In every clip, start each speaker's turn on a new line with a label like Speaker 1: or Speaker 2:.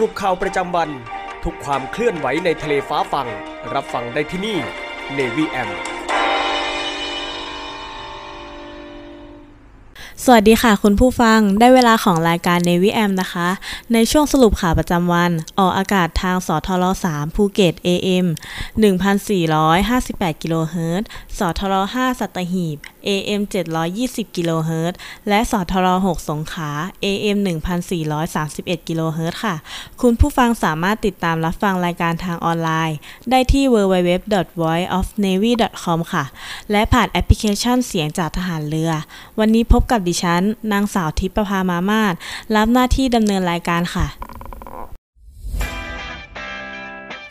Speaker 1: รุปข่าวประจำวัน ทุกความเคลื่อนไหวในทะเลฟ้าฟัง รับฟังได้ที่นี่ Navy M
Speaker 2: สวัสดีค่ะคุณผู้ฟังได้เวลาของรายการ Navy AM นะคะ ในช่วงสรุปข่าวประจำวัน ออกอากาศทางสทร3ภูเก็ต AM 1458 กิโลเฮิรตซ์สทร5สัตหีบ AM 720กิโลเฮิรตซ์และสทร6สงขา AM 1431กิโลเฮิรตซ์ค่ะ คุณผู้ฟังสามารถติดตามรับฟังรายการทางออนไลน์ ได้ที่ www.voiceofnavy.com ค่ะ และผ่านแอปพลิเคชันเสียงจากทหารเรือ วันนี้พบกับดิฉัน นางสาวทิพประภามามาศรับหน้าที่ดำเนินรายการค่ะ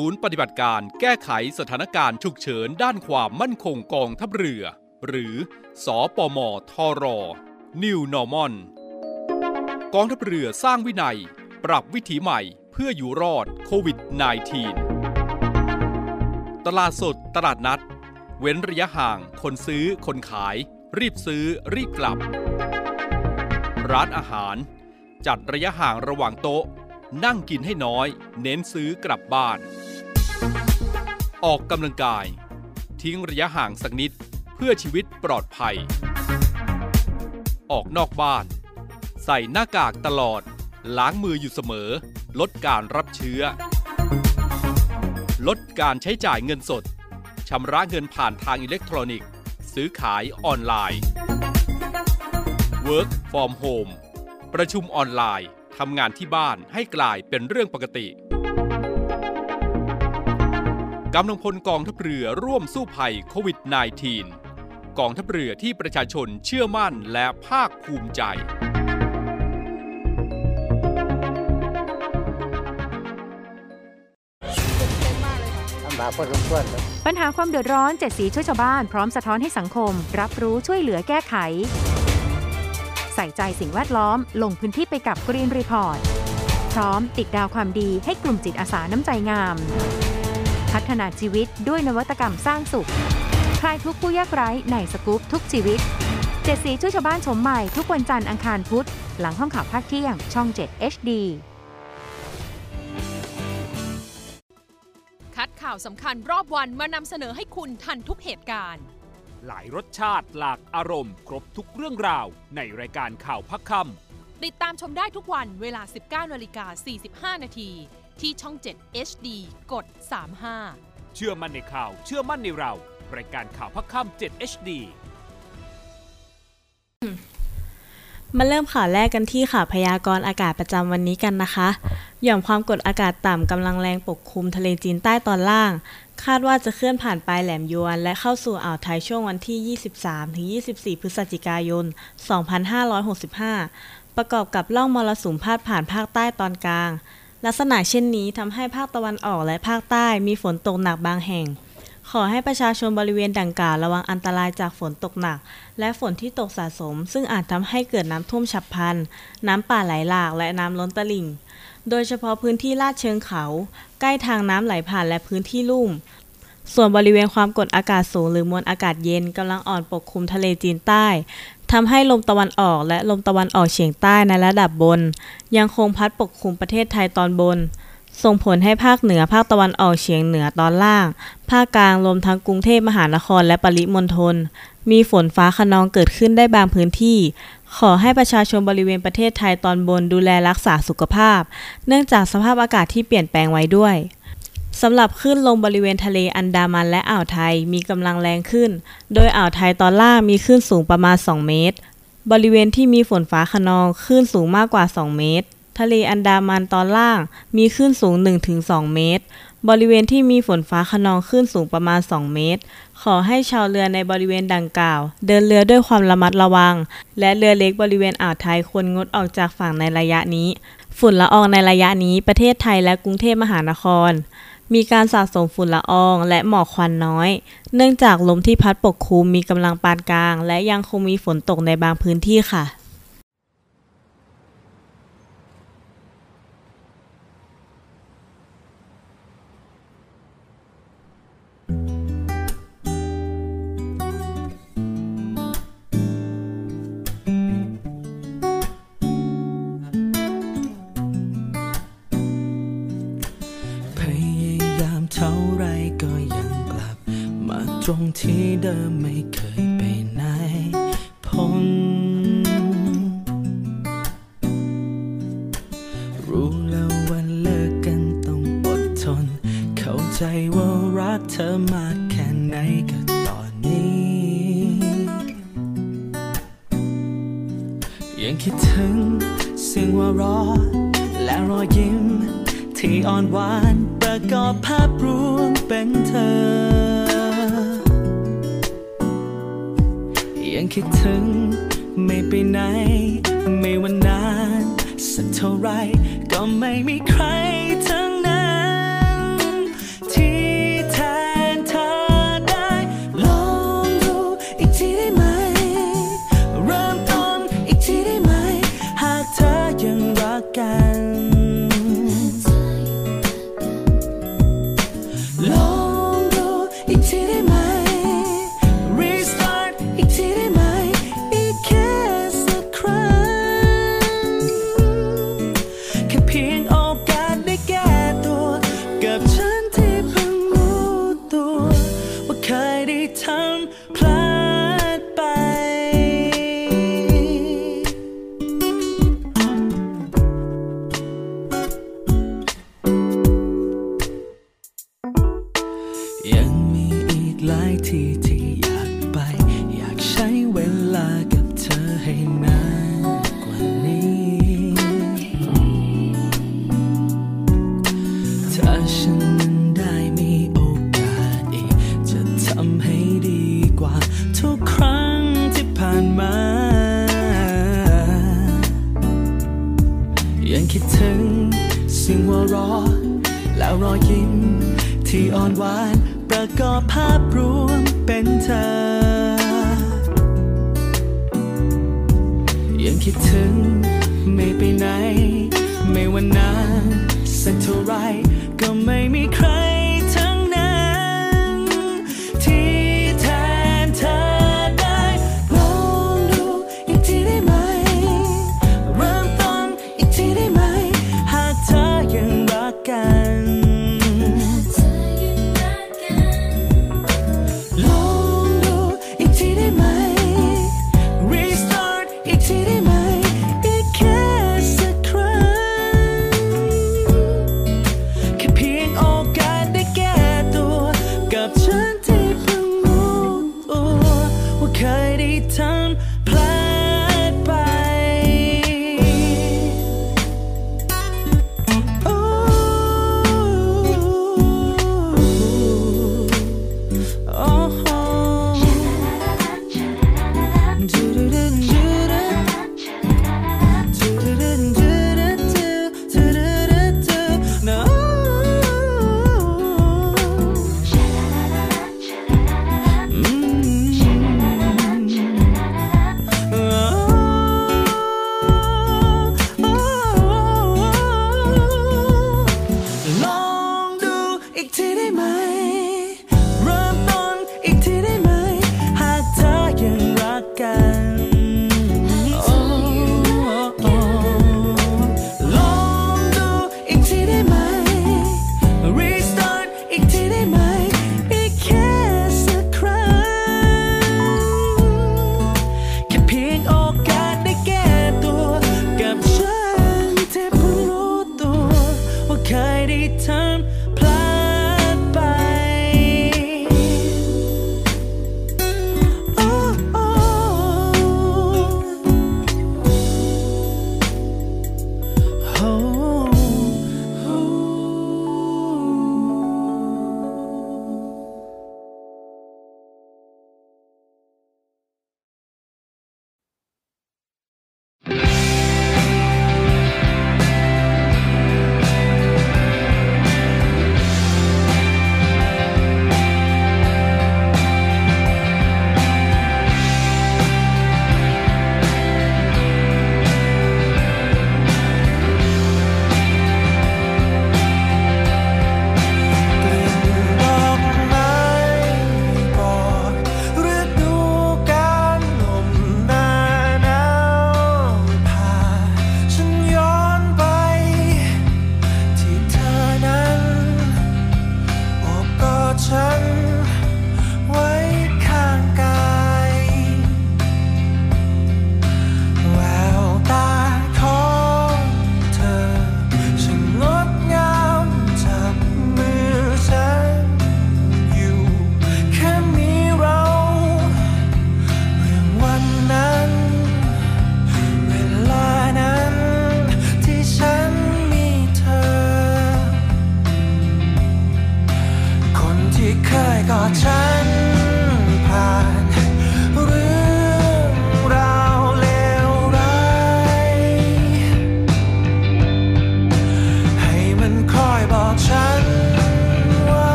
Speaker 3: ศูนย์ปฏิบัติการแก้ไขสถานการณ์ฉุกเฉินด้านความมั่นคงกองทัพเรือ หรือสอปมทร New Normal กองทัพเรือสร้างวินัย ปรับวิถีใหม่เพื่ออยู่รอดโควิด -19 ตลาดสดตลาดนัด เว้นระยะห่างคนซื้อคนขาย รีบซื้อรีบกลับ ร้านอาหาร จัดระยะห่างระหว่างโต๊ะ นั่งกินให้น้อย เน้นซื้อกลับบ้าน ออกกำลังกาย ทิ้งระยะห่างสักนิดเพื่อชีวิตปลอดภัย ออกนอกบ้าน ใส่หน้ากากตลอด ล้างมืออยู่เสมอ ลดการรับเชื้อ ลดการใช้จ่ายเงินสดชำระเงินผ่านทางอิเล็กทรอนิกส์ ซื้อขายออนไลน์ Work from home ประชุมออนไลน์ ทำงานที่บ้านให้กลายเป็นเรื่องปกติกำลังพลกองทัพเรือร่วมสู้ภัยโควิด -19 กองทัพเรือที่ประชาชนเชื่อมั่นและภาคภูมิใจ
Speaker 4: ปัญหาความเดือดร้อนเจ็ดสีช่วยชาวบ้านพร้อมสะท้อนให้สังคม รับรู้ช่วยเหลือแก้ไข ใส่ใจสิ่งแวดล้อม ลงพื้นที่ไปกับ Green Report พร้อมติดดาวความดีให้กลุ่มจิตอาสาน้ำใจงาม พัฒนาชีวิตด้วยนวัตกรรมสร้างสุขคลายทุกผู้ยากไร้ในสกู๊ปทุกชีวิตเจ็ดสีช่วยชาวบ้านชมใหม่ทุกวันจันทร์อังคารพุธ หลังห้องข่าวภาคเที่ยง ช่อง 7 HD
Speaker 5: คัดข่าวสำคัญรอบวันมานำเสนอให้คุณทันทุกเหตุการณ์
Speaker 6: หลายรสชาติหลากอารมณ์ ครบทุกเรื่องราว ในรายการข่าวพักค
Speaker 5: ติดตามชมได้ทุกวันเวลา 19นาฬิกา45 นาที ที่ช่อง 7 HD กด 35ำ
Speaker 6: เชื่อมั่นในข่าว เชื่อมั่นในเรา รายการข่าวพักคำ7 HD
Speaker 2: มาเริ่มข่าวแรกกันที่ข่าวพยากรณ์อากาศประจำวันนี้กันนะคะ หย่อมความกดอากาศต่ำกำลังแรงปกคลุมทะเลจีนใต้ตอนล่าง คาดว่าจะเคลื่อนผ่านปลายแหลมยวน และเข้าสู่อ่าวไทยช่วงวันที่ 23-24 พฤศจิกายน 2565 ประกอบกับล่องมรสุมพาดผ่านภาคใต้ตอนกลาง ลักษณะเช่นนี้ทำให้ภาคตะวันออกและภาคใต้มีฝนตกหนักบางแห่ง ขอให้ประชาชนบริเวณดังกล่าวระวังอันตรายจากฝนตกหนัก และฝนที่ตกสะสม ซึ่งอาจทำให้เกิดน้ำท่วมฉับพลัน น้ำป่าไหลหลากและน้ำล้นตลิ่ง โดยเฉพาะพื้นที่ลาดเชิงเขา ใกล้ทางน้ำไหลผ่านและพื้นที่ลุ่ม ส่วนบริเวณความกดอากาศสูงหรือมวลอากาศเย็นกำลังอ่อนปกคลุมทะเลจีนใต้ทำให้ลมตะวันออกและลมตะวันออกเฉียงใต้ในระดับบน ยังคงพัดปกคลุมประเทศไทยตอนบน ส่งผลให้ภาคเหนือภาคตะวันออกเฉียงเหนือตอนล่าง ภาคกลางรวมทั้งกรุงเทพมหานครและปริมณฑลมีฝนฟ้าคะนองเกิดขึ้นได้บางพื้นที่ ขอให้ประชาชนบริเวณประเทศไทยตอนบนดูแลรักษาสุขภาพ เนื่องจากสภาพอากาศที่เปลี่ยนแปลงไว้ด้วยสำหรับคลื่นลมบริเวณทะเลอันดามันและอ่าวไทยมีกำลังแรงขึ้น โดยอ่าวไทยตอนล่างมีคลื่นสูงประมาณ 2 เมตร บริเวณที่มีฝนฟ้าคะนองคลื่นสูงมากกว่า 2 เมตร ทะเลอันดามันตอนล่างมีคลื่นสูง 1-2 เมตร บริเวณที่มีฝนฟ้าคะนองคลื่นสูงประมาณ 2 เมตร ขอให้ชาวเรือในบริเวณดังกล่าว เดินเรือด้วยความระมัดระวัง และเรือเล็กบริเวณอ่าวไทยควรงดออกจากฝั่งในระยะนี้ ฝุ่นละอองในระยะนี้ประเทศไทยและกรุงเทพมหานคร มีการสะสมฝุ่นละอองและหมอกควันน้อย เนื่องจากลมที่พัดปกคลุมมีกำลังปานกลาง และยังคงมีฝนตกในบางพื้นที่ค่ะ
Speaker 7: ตรงที่เดิมไม่เคยไปไหนพ้นรู้แล้วว่าเลิกกันต้องอดทน เข้าใจว่ารักเธอมากแค่ไหนก็ตอนนี้ ยังคิดถึงเสียงว่าเรอและรอยยิ้ม ที่อ่อนหวานประกอบภาพรวมเป็นเธอ ยังคิดถึง ไม่ไปไหน ไม่วันนาน สักเท่าไรก็ไม่มีใคร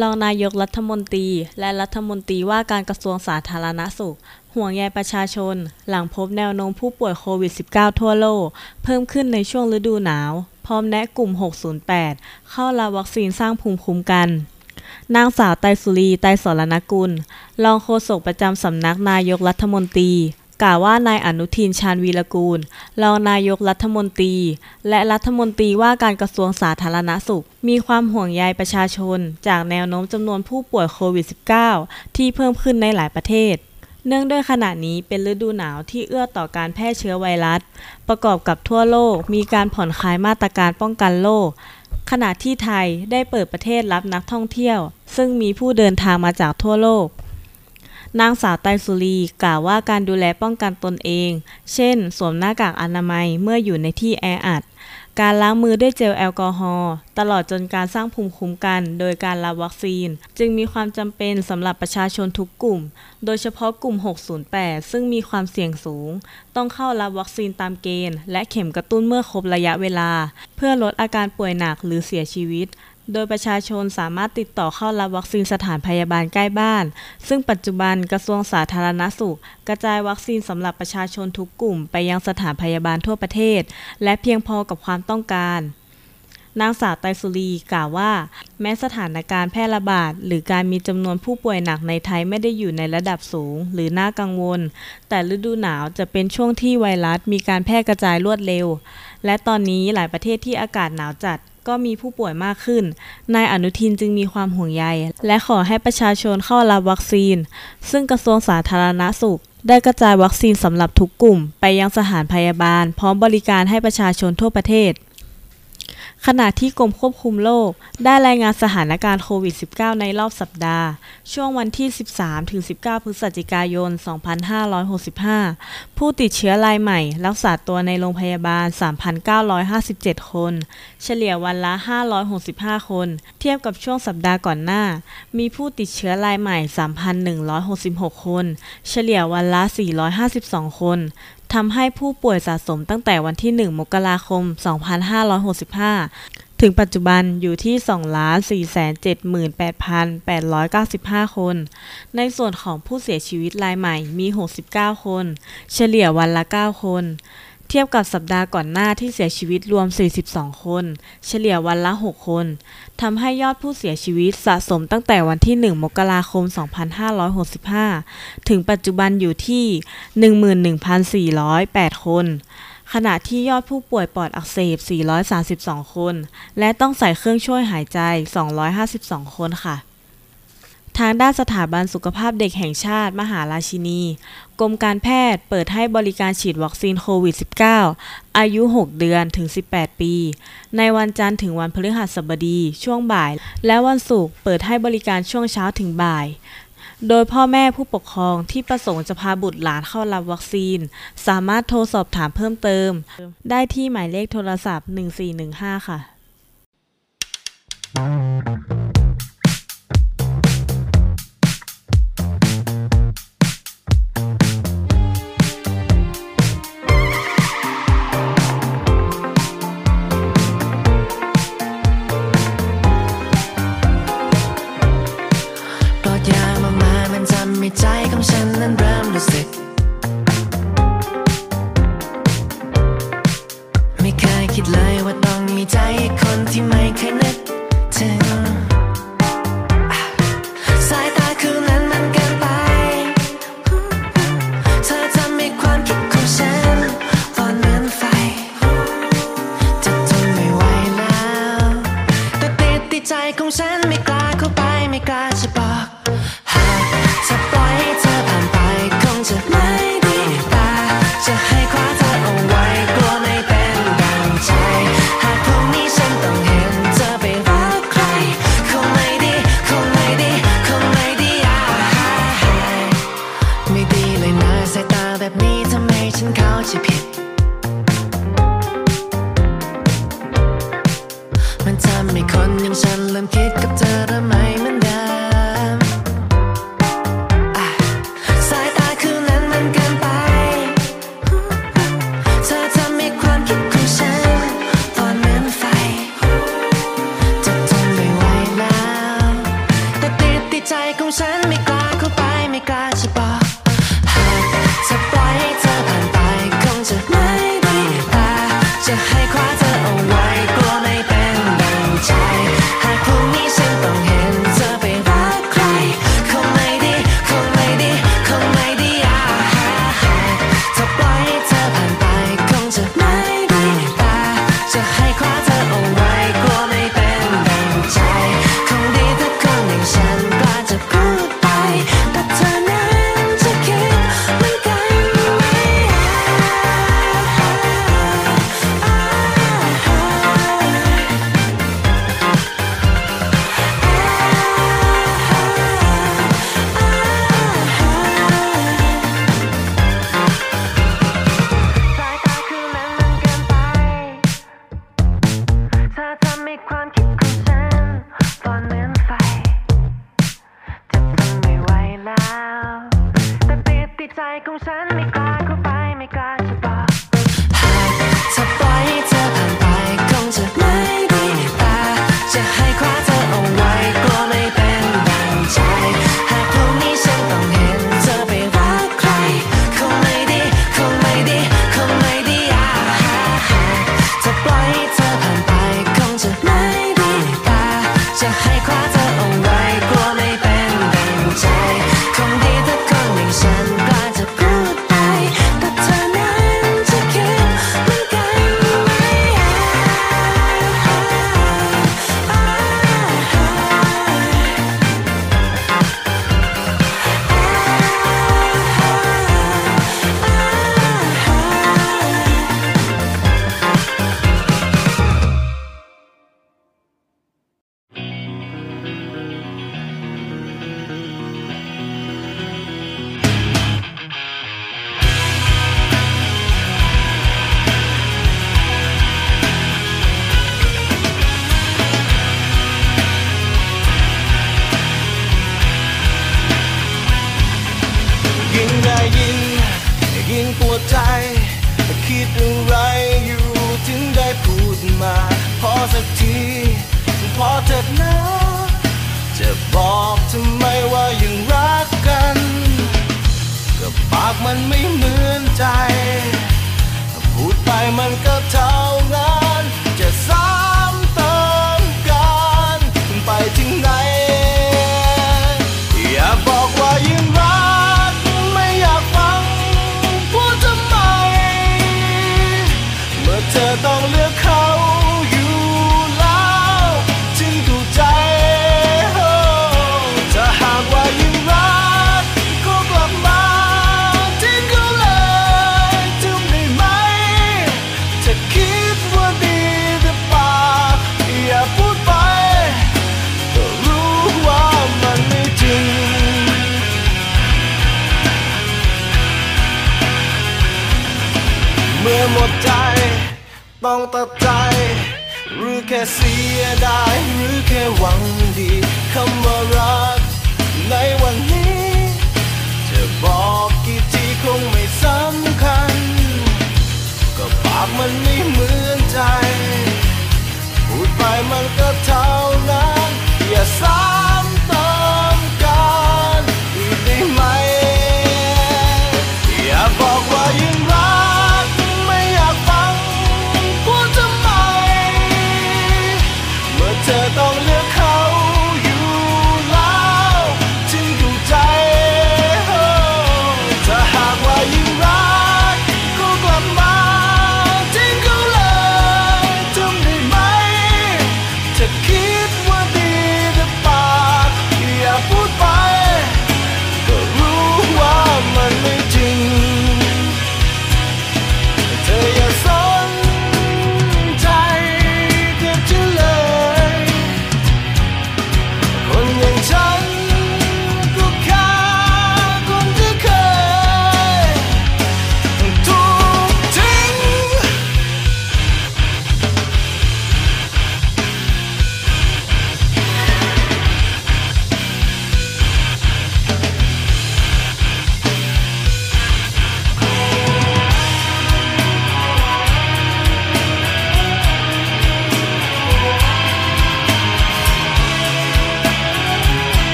Speaker 2: รองนายกรัฐมนตรีและรัฐมนตรีว่าการกระทรวงสาธารณสุข ห่วงใยประชาชน หลังพบแนวโน้มผู้ป่วยโควิด -19 ทั่วโลก เพิ่มขึ้นในช่วงฤดูหนาว พร้อมแนะกลุ่ม 608 เข้ารับวัคซีนสร้างภูมิคุ้มกัน นางสาวไตสุรี ไตรสรณกุล รองโฆษกประจำสำนักนายกรัฐมนตรี กล่าวว่านายอนุทินชาญวีรกูลรองนายกรัฐมนตรี และรัฐมนตรีว่าการกระทรวงสาธารณสุข มีความห่วงใยประชาชน จากแนวโน้มจำนวนผู้ป่วยโควิด -19 ที่เพิ่มขึ้นในหลายประเทศ เนื่องด้วยขณะนี้เป็นฤดูหนาวที่เอื้อต่อการแพร่เชื้อไวรัส ประกอบกับทั่วโลกมีการผ่อนคลายมาตรการป้องกันโรคขณะที่ไทยได้เปิดประเทศรับนักท่องเที่ยว ซึ่งมีผู้เดินทางมาจากทั่วโลก นางสาวไตสุรีกล่าวว่าการดูแลป้องกันตนเอง เช่น สวมหน้ากากอนามัยเมื่ออยู่ในที่แออัด การล้างมือด้วยเจลแอลกอฮอล์ตลอดจนการสร้างภูมิคุ้มกัน โดยการรับวัคซีน จึงมีความจำเป็นสำหรับประชาชนทุกกลุ่ม โดยเฉพาะกลุ่ม 608 ซึ่งมีความเสี่ยงสูง ต้องเข้ารับวัคซีนตามเกณฑ์ และเข็มกระตุ้นเมื่อครบระยะเวลา เพื่อลดอาการป่วยหนักหรือเสียชีวิต โดยประชาชนสามารถติดต่อเข้ารับวัคซีนสถานพยาบาลใกล้บ้าน ซึ่งปัจจุบันกระทรวงสาธารณสุข กระจายวัคซีนสำหรับประชาชนทุกกลุ่มไปยังสถานพยาบาลทั่วประเทศ และเพียงพอกับความต้องการนางสาวไตสุรีกล่าวว่า แม้สถานการณ์แพร่ระบาด หรือการมีจำนวนผู้ป่วยหนักในไทยไม่ได้อยู่ในระดับสูง หรือน่ากังวล แต่ฤดูหนาวจะเป็นช่วงที่ไวรัสมีการแพร่กระจายรวดเร็ว และตอนนี้หลายประเทศที่อากาศหนาวจัด ก็มีผู้ป่วยมากขึ้น นายอนุทินจึงมีความห่วงใย และขอให้ประชาชนเข้ารับวัคซีน ซึ่งกระทรวงสาธารณสุข ได้กระจายวัคซีนสำหรับทุกกลุ่ม ไปยังสถานพยาบาล พร้อมบริการให้ประชาชนทั่วประเทศ ขณะที่กรมควบคุมโรคได้รายงานสถานการณ์โควิด -19 ในรอบสัปดาห์ ช่วงวันที่ 13-19 พฤศจิกายน 2565 ผู้ติดเชื้อรายใหม่รักษาตัวในโรงพยาบาล 3,957 คน เฉลี่ยวันละ 565 คน เทียบกับช่วงสัปดาห์ก่อนหน้า มีผู้ติดเชื้อรายใหม่ 3,166 คน เฉลี่ยวันละ 452 คนทำให้ผู้ป่วยสะสมตั้งแต่วันที่ 1 มกราคม 2565 ถึงปัจจุบันอยู่ที่ 2,478,895 คน ในส่วนของผู้เสียชีวิตรายใหม่มี 69 คน เฉลี่ยวันละ 9 คน เทียบกับสัปดาห์ก่อนหน้าที่เสียชีวิตรวม 42 คน เฉลี่ยวันละ 6 คนทำให้ยอดผู้เสียชีวิตสะสมตั้งแต่วันที่ 1 มกราคม 2565 ถึงปัจจุบันอยู่ที่ 11,408 คน ขณะที่ยอดผู้ป่วยปอดอักเสบ 432 คน และต้องใส่เครื่องช่วยหายใจ 252 คนค่ะ ทางด้านสถาบันสุขภาพเด็กแห่งชาติ มหาราชินี กรมการแพทย์เปิดให้บริการฉีดวัคซีนโควิด -19 อายุ 6 เดือนถึง 18 ปี ในวันจันทร์ถึงวันพฤหัสบดีช่วงบ่าย และวันศุกร์เปิดให้บริการช่วงเช้าถึงบ่าย โดยพ่อแม่ผู้ปกครองที่ประสงค์จะพาบุตรหลานเข้ารับวัคซีน สามารถโทรสอบถามเพิ่มเติม ได้ที่หมายเลขโทรศัพท์ 1415
Speaker 8: ค่ะ
Speaker 9: สึกไม่เคยคิดเลยว่าต้องมีใจคน
Speaker 10: ที่ไม่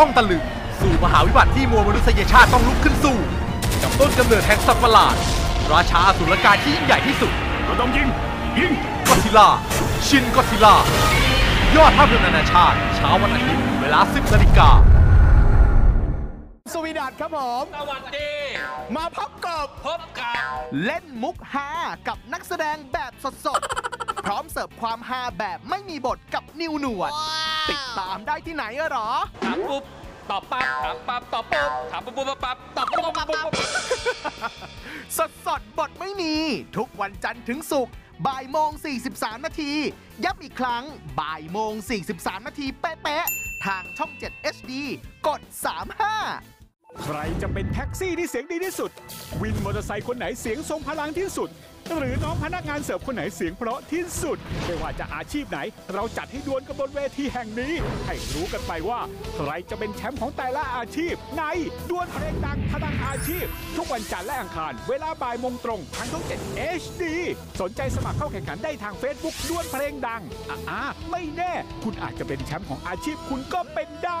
Speaker 10: ต้องตะลึง สู่มหาวิบัติที่มวลมนุษยชาติต้องลุกขึ้นสู้ กับต้นกำเนิดแห่งสัตว์ประหลาด ราชาอสุรกายที่ยิ่งใหญ่ที่สุดก็ต้องยิง ยิงก็ซิล่า ชินก็ซิล่ายอดภาพยนตร์นานาชาติ เช้าวันอาทิตย์เวลา 10นาฬิกา
Speaker 11: สวีดัตครับผม
Speaker 12: สวัสดี
Speaker 11: มาพบกับ
Speaker 12: พบกับ
Speaker 11: เล่นมุกฮากับนักแสดงแบบสดๆ พร้อมเสิร์ฟความฮาแบบไม่มีบทกับนิวหนวด ติดตามได้ที่ไหนอะหรอ
Speaker 12: ถามปุ๊บตอบปั๊บถามปั๊บตอบปุ๊บถามปุ๊บปุ๊บปั๊บตอบปุ๊บปุ๊บปุ๊บปุ๊บ
Speaker 11: สดสดๆบทไม่มี ทุกวันจันทร์ถึงศุกร์บ่ายโมง 43 นาที ย้ำอีกครั้งบ่ายโมง 43 นาทีเป๊ะๆทางช่อง 7 HD กด 35
Speaker 6: ใครจะเป็นแท็กซี่ที่เสียงดีที่สุด วินมอเตอร์ไซค์คนไหนเสียงทรงพลังที่สุด หรือน้องพนักงานเสิร์ฟคนไหนเสียงเพราะที่สุด ไม่ว่าจะอาชีพไหน เราจัดให้ดวลกันบนเวทีแห่งนี้ ให้รู้กันไปว่า ใครจะเป็นแชมป์ของแต่ละอาชีพ ในดวลเพลงดังพลังอาชีพ ทุกวันจันทร์และอังคาร เวลาบ่ายมงตรงทางช่อง7 HD สนใจสมัครเข้าแข่งขันได้ทาง Facebook ดวลเพลงดังอ่าไม่แน่ คุณอาจจะเป็นแชมป์ของอาชีพคุณก็เป็นได้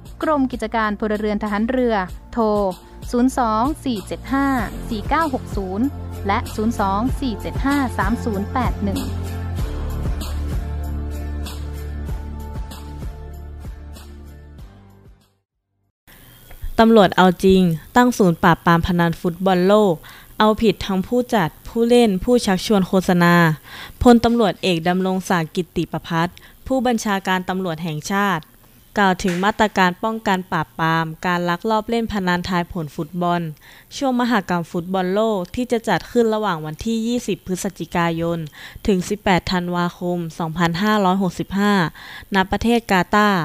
Speaker 13: กรมกิจการพลเรือนทหารเรือ โทร 02-475-4960 และ 02-475-3081
Speaker 2: ตำรวจเอาจริง ตั้งศูนย์ปราบปรามพนันฟุตบอลโลก เอาผิดทั้งผู้จัด ผู้เล่น ผู้ชักชวนโฆษณา พลตำรวจเอกดำรงศักดิ์กิตติประพัฒน์ผู้บัญชาการตำรวจแห่งชาติ กล่าวถึงมาตรการป้องกันปราบปรามการลักลอบเล่นพนันทายผลฟุตบอล ช่วงมหกรรมฟุตบอลโลกที่จะจัดขึ้นระหว่างวันที่ 20 พฤศจิกายน ถึง 18 ธันวาคม 2565 ณ ประเทศกาตาร์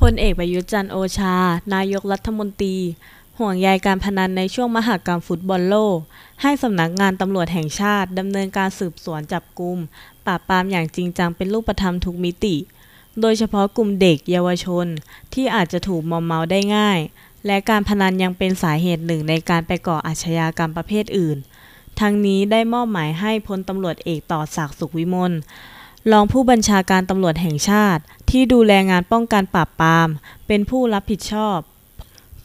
Speaker 2: พลเอกประยุทธ์จันโอชา นายกรัฐมนตรี ห่วงใยการพนันในช่วงมหกรรมฟุตบอลโลก ให้สำนักงานตำรวจแห่งชาติดำเนินการสืบสวนจับกลุ่มปราบปรามอย่างจริงจังเป็นรูปธรรมทุกมิติ โดยเฉพาะกลุ่มเด็กเยาวชนที่อาจจะถูกมอมเมาได้ง่าย และการพนันยังเป็นสาเหตุหนึ่งในการไปก่ออาชญากรรมประเภทอื่น ทั้งนี้ได้มอบหมายให้พลตำรวจเอกต่อศักดิ์สุขวิมลรองผู้บัญชาการตำรวจแห่งชาติ ที่ดูแลงานป้องกันปราบปราม เป็นผู้รับผิดชอบ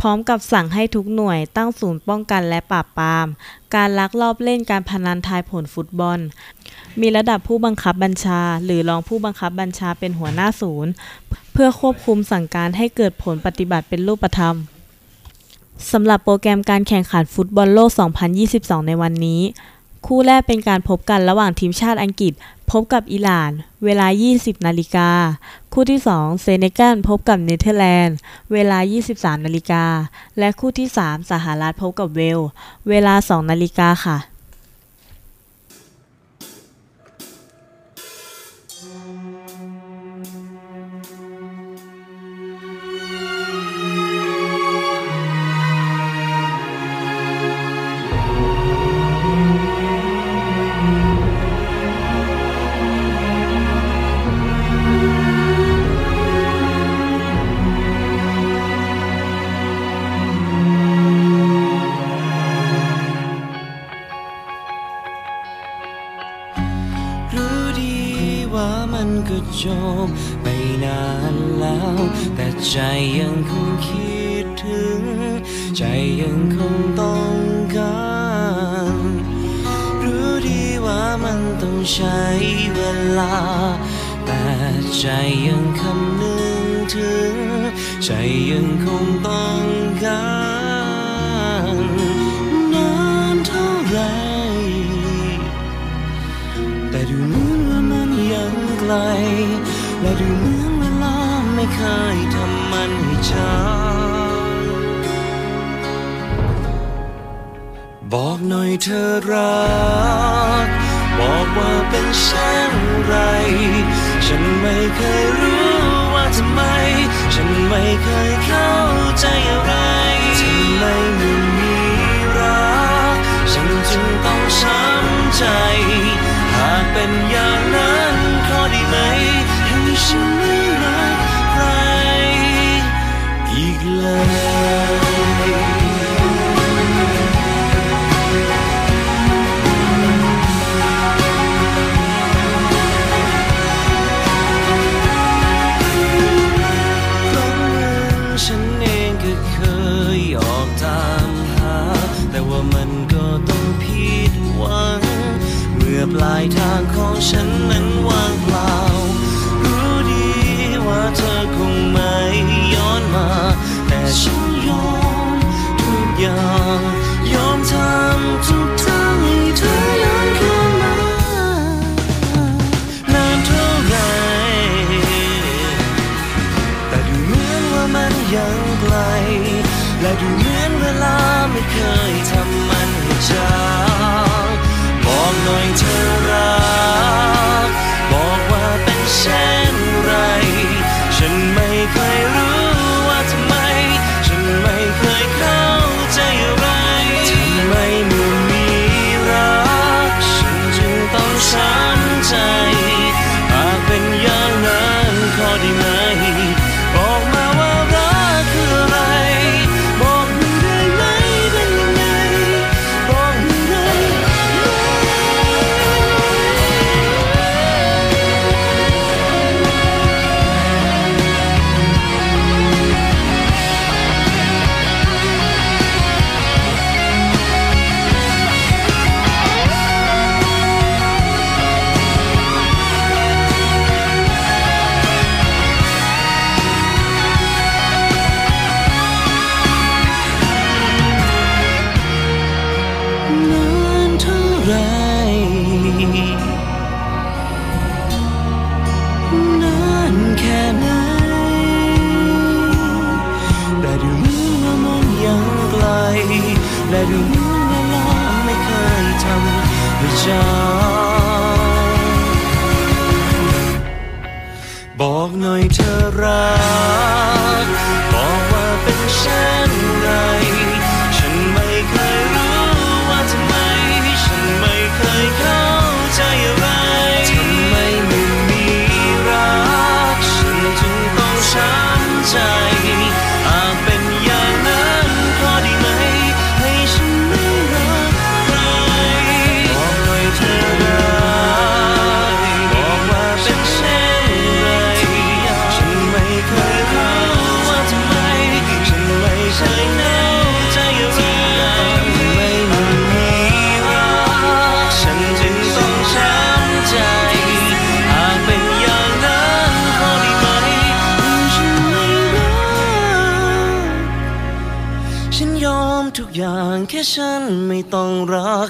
Speaker 2: พร้อมกับสั่งให้ทุกหน่วยตั้งศูนย์ป้องกันและปราบปราม การลักลอบเล่นการพนันทายผลฟุตบอล มีระดับผู้บังคับบัญชา หรือรองผู้บังคับบัญชาเป็นหัวหน้าศูนย์ เพื่อควบคุมสั่งการให้เกิดผลปฏิบัติเป็นรูปธรรมสำหรับโปรแกรมการแข่งขันฟุตบอลโลก 2022 ในวันนี้ คู่แรกเป็นการพบกันระหว่างทีมชาติอังกฤษ พบกับอิหร่าน เวลา 20 นาฬิกา คู่ที่ 2 เซเนกัลพบกับเนเธอร์แลนด์ เวลา 23 นาฬิกา และคู่ที่ 3 สหรัฐพบกับเวล เวลา 2 นาฬิกาค่ะ
Speaker 7: แต่ว่ามันก็ต้องผิดหวัง เมื่อ
Speaker 10: ปลายทางของฉันนั้นว่างเปล่า รู้ดีว่าเธอคงไม่ย้อนมา แต่ฉันยอมทุกอย่าง ยอมทำทุกทางให้เธอย้อนคืนมานาเท่าไร แต่ดูเหมือนว่ามันยังไกลและดูเหมือนเวลาไม่เคย หน่อย
Speaker 7: เธอรัก แค่ฉันไม่ต้องรัก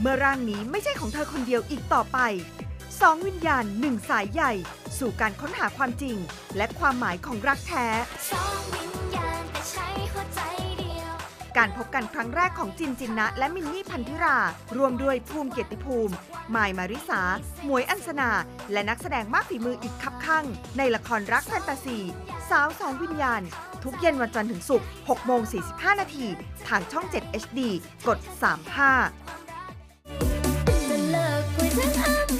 Speaker 14: เมื่อร่างนี้ไม่ใช่ของเธอคนเดียวอีกต่อไปสองวิญญาณหนึ่งสายใหญ่ สู่การค้นหาความจริง และความหมายของรักแท้การพบกันครั้งแรกของจินจินนะ และมินนี่พันธิรา รวมด้วยภูมิเกียรติภูมิมายมาริสา หมวยอัญสนา และนักแสดงมากฝีมืออีกคับข้าง ในละครรักแฟนตาซี สาวสองวิญญาณ ทุกเย็นวันจันทร์ถึงศุกร์6โมง45 นาที ทางช่อง 7 HD กด 35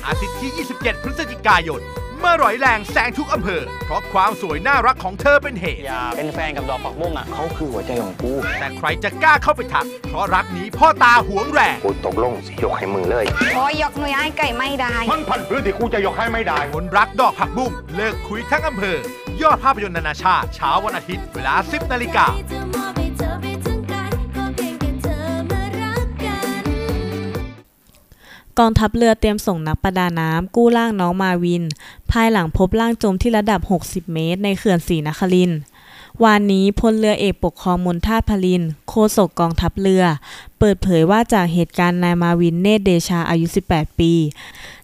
Speaker 15: อาทิตย์ที่ 27 พฤศจิกายน เมื่อร่อยแรงแซงทุกอำเภอ เพราะความสวยน่ารักของเธอเป็นเหตุ
Speaker 16: อย่าเป็นแฟนกับดอกผักบุ้งอะเขาคือหัวใจของกู
Speaker 15: แต่ใครจะกล้าเข้าไปทัก เพราะรักนี้พ่อตาหวงแรง
Speaker 16: กูตกลงสิยกให้มึงเลย
Speaker 17: พอยกหน่วยไอ้ไก่ไม่ได้
Speaker 15: มันพันพื้นที่กูจะยกให้ไม่ได้ คนรักดอกผักบุ้งเลิกคุยทั้งอำเภอ ยอดภาพยนตร์นานาชาติเช้าวันอาทิตย์เวลา 10นาฬิกา
Speaker 2: กองทัพเรือเตรียมส่งนักประดาน้ำกู้ร่างน้องมาวิน ภายหลังพบร่างจมที่ระดับ 60 เมตร ในเขื่อนศรีนครินทร์วานนี้พลเรือเอกปกครองมนทาพลินโฆษกกองทัพเรือ เปิดเผยว่าจากเหตุการณ์นายมาวินเนตเดชาอายุ 18 ปี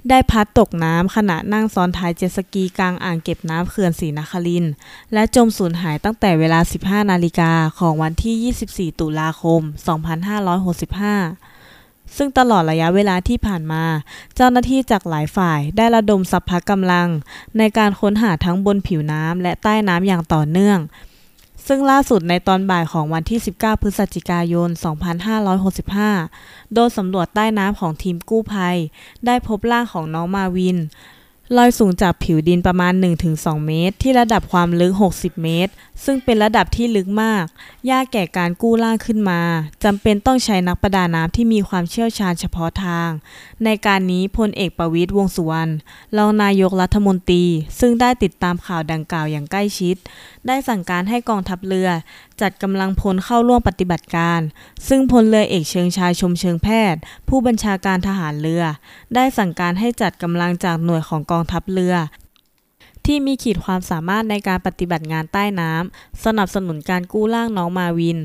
Speaker 2: ได้พัดตกน้ำขณะนั่งซ้อนท้ายเจ็ตสกีกลางอ่างเก็บน้ำเขื่อนศรีนครินและจมสูญหายตั้งแต่เวลา 15 นาฬิกาของวันที่ 24 ตุลาคม 2565 ซึ่งตลอดระยะเวลาที่ผ่านมา เจ้าหน้าที่จากหลายฝ่ายได้ระดมสัพพะกำลัง ในการค้นหาทั้งบนผิวน้ำและใต้น้ำอย่างต่อเนื่อง ซึ่งล่าสุดในตอนบ่ายของวันที่ 19 พฤศจิกายน 2565 โดยสำรวจใต้น้ำของทีมกู้ภัย ได้พบร่างของน้องมาวิน ลอยสูงจากผิวดินประมาณ 1-2 เมตร ที่ระดับความลึก 60 เมตร ซึ่งเป็นระดับที่ลึกมาก ยากแก่การกู้ร่างขึ้นมาจำเป็นต้องใช้นักประดาน้ำที่มีความเชี่ยวชาญเฉพาะทาง ในการนี้พลเอกประวิตยวงสุวรรณรองนายกรัฐมนตรี ซึ่งได้ติดตามข่าวดังกล่าวอย่างใกล้ชิด ได้สั่งการให้กองทัพเรือ จัดกำลังพลเข้าร่วมปฏิบัติการ ซึ่งพลเรือเอกเชิงชายชมเชิงแพทย์ ผู้บัญชาการทหารเรือ ได้สั่งการให้จัดกำลังจากหน่วยของกองทัพเรือ ที่มีขีดความสามารถในการปฏิบัติงานใต้น้ำสนับสนุนการกู้ร่างน้องมาวิน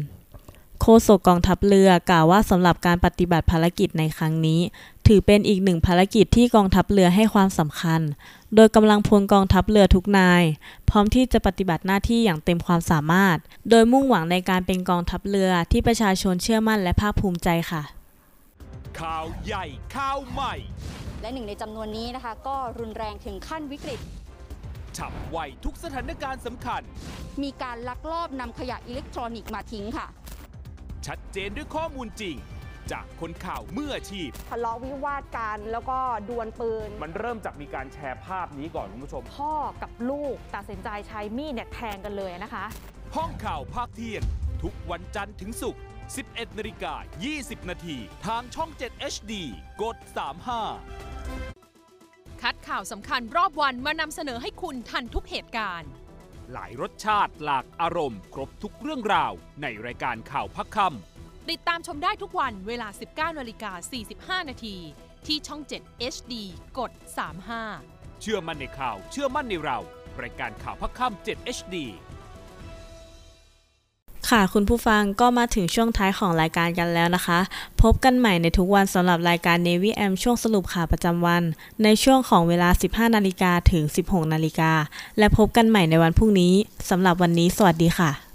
Speaker 2: โฆษกกองทัพเรือกล่าวว่าสำหรับการปฏิบัติภารกิจในครั้งนี้ ถือเป็นอีกหนึ่งภารกิจที่กองทัพเรือให้ความสำคัญ โดยกำลังพลกองทัพเรือทุกนาย พร้อมที่จะปฏิบัติหน้าที่อย่างเต็มความสามารถ โดยมุ่งหวังในการเป็นกองทัพเรือที่ประชาชนเชื่อมั่นและภาคภูมิใจค่ะ
Speaker 18: ข่าวใหญ่ข่าวใหม่
Speaker 19: และหนึ่งในจำนวนนี้นะคะ ก็รุนแรงถึงขั้นวิกฤต
Speaker 18: ฉับไวทุกสถานการณ์สำคัญ
Speaker 19: มีการลักลอบนำขยะอิเล็กทรอนิกส์มาทิ้งค่ะ
Speaker 18: ชัดเจนด้วยข้อมูลจริง จากคนข่าวมืออาชีพ
Speaker 20: ทะเลาะวิวาทกันแล้วก็ดวลปืน
Speaker 21: มันเริ่มจากมีการแชร์ภาพนี้ก่อนคุณผู้ชม
Speaker 20: พ่อกับลูกตัดสินใจใช้มีดเนี่ยแทงกันเลยนะคะ
Speaker 18: ห้องข่าวภาคเที่ยง ทุกวันจันทร์ถึงศุกร์ 11นาฬิกา20 นาทีทางช่อง 7 HD กด 35
Speaker 5: คัดข่าวสำคัญรอบวันมานำเสนอให้คุณทันทุกเหตุการณ์
Speaker 18: หลายรสชาติหลากอารมณ์ ครบทุกเรื่องราว ในรายการข่าวพักคำ
Speaker 5: ติดตามชมได้ทุกวันเวลา 19นาฬิกา45 นาที ที่ช่อง 7 HD กด 35
Speaker 18: เชื่อมั่นในข่าว เชื่อมั่นในเรา รายการข่าวพักค่ำ7 HD
Speaker 2: ค่ะคุณผู้ฟังก็มาถึงช่วงท้ายของรายการกันแล้วนะคะ พบกันใหม่ในทุกวันสำหรับรายการ Navy M ช่วงสรุปข่าวประจำวัน ในช่วงของเวลา 15 นาฬิกาถึง 16 นาฬิกาและพบกันใหม่ในวันพรุ่งนี้สำหรับวันนี้สวัสดีค่ะ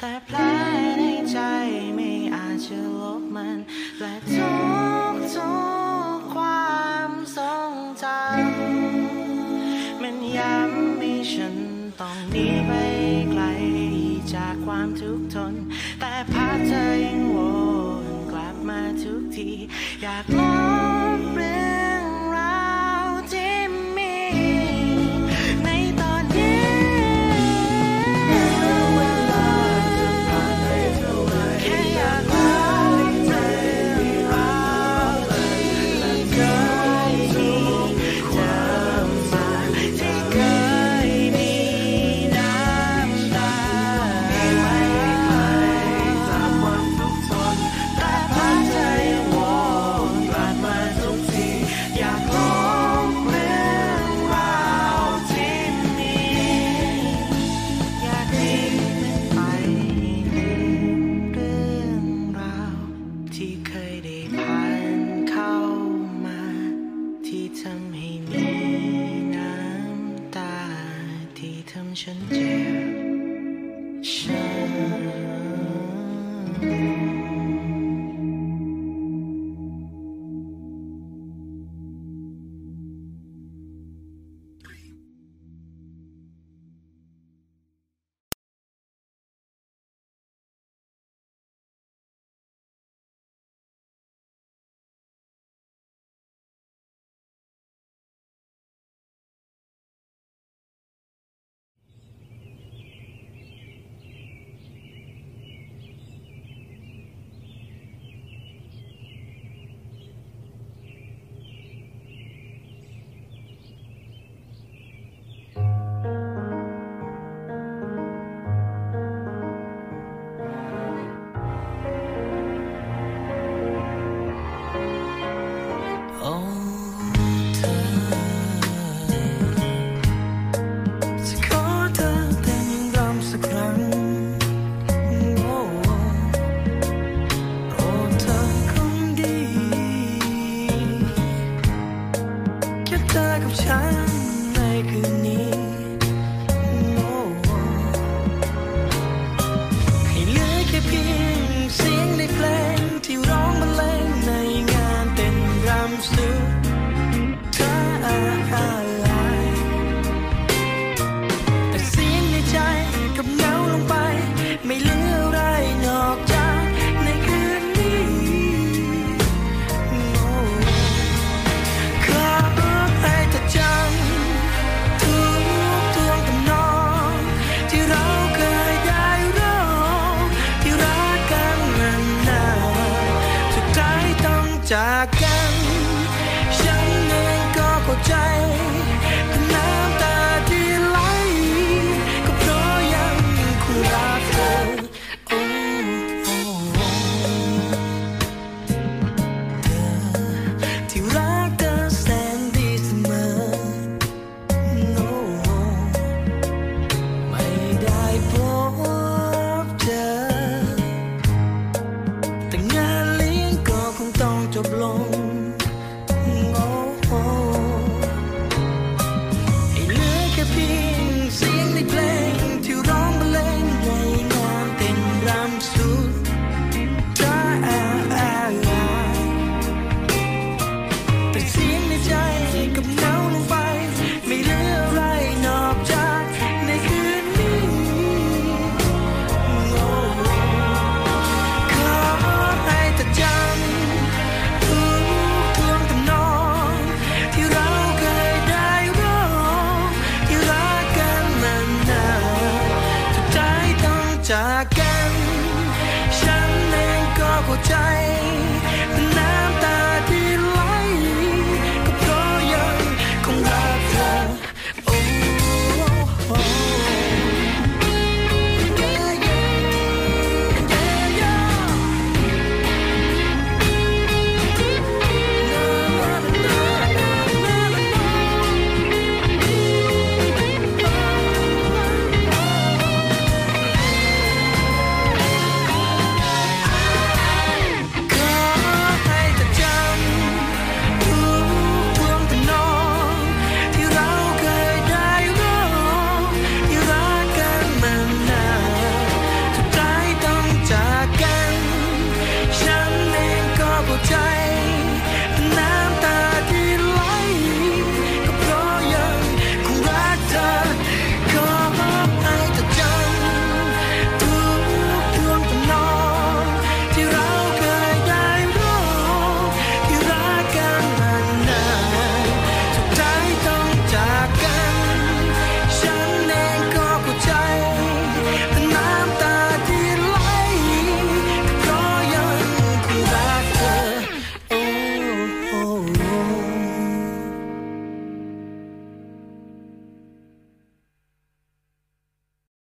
Speaker 10: แต่แผลในใจไม่อาจจะลบมันและทุก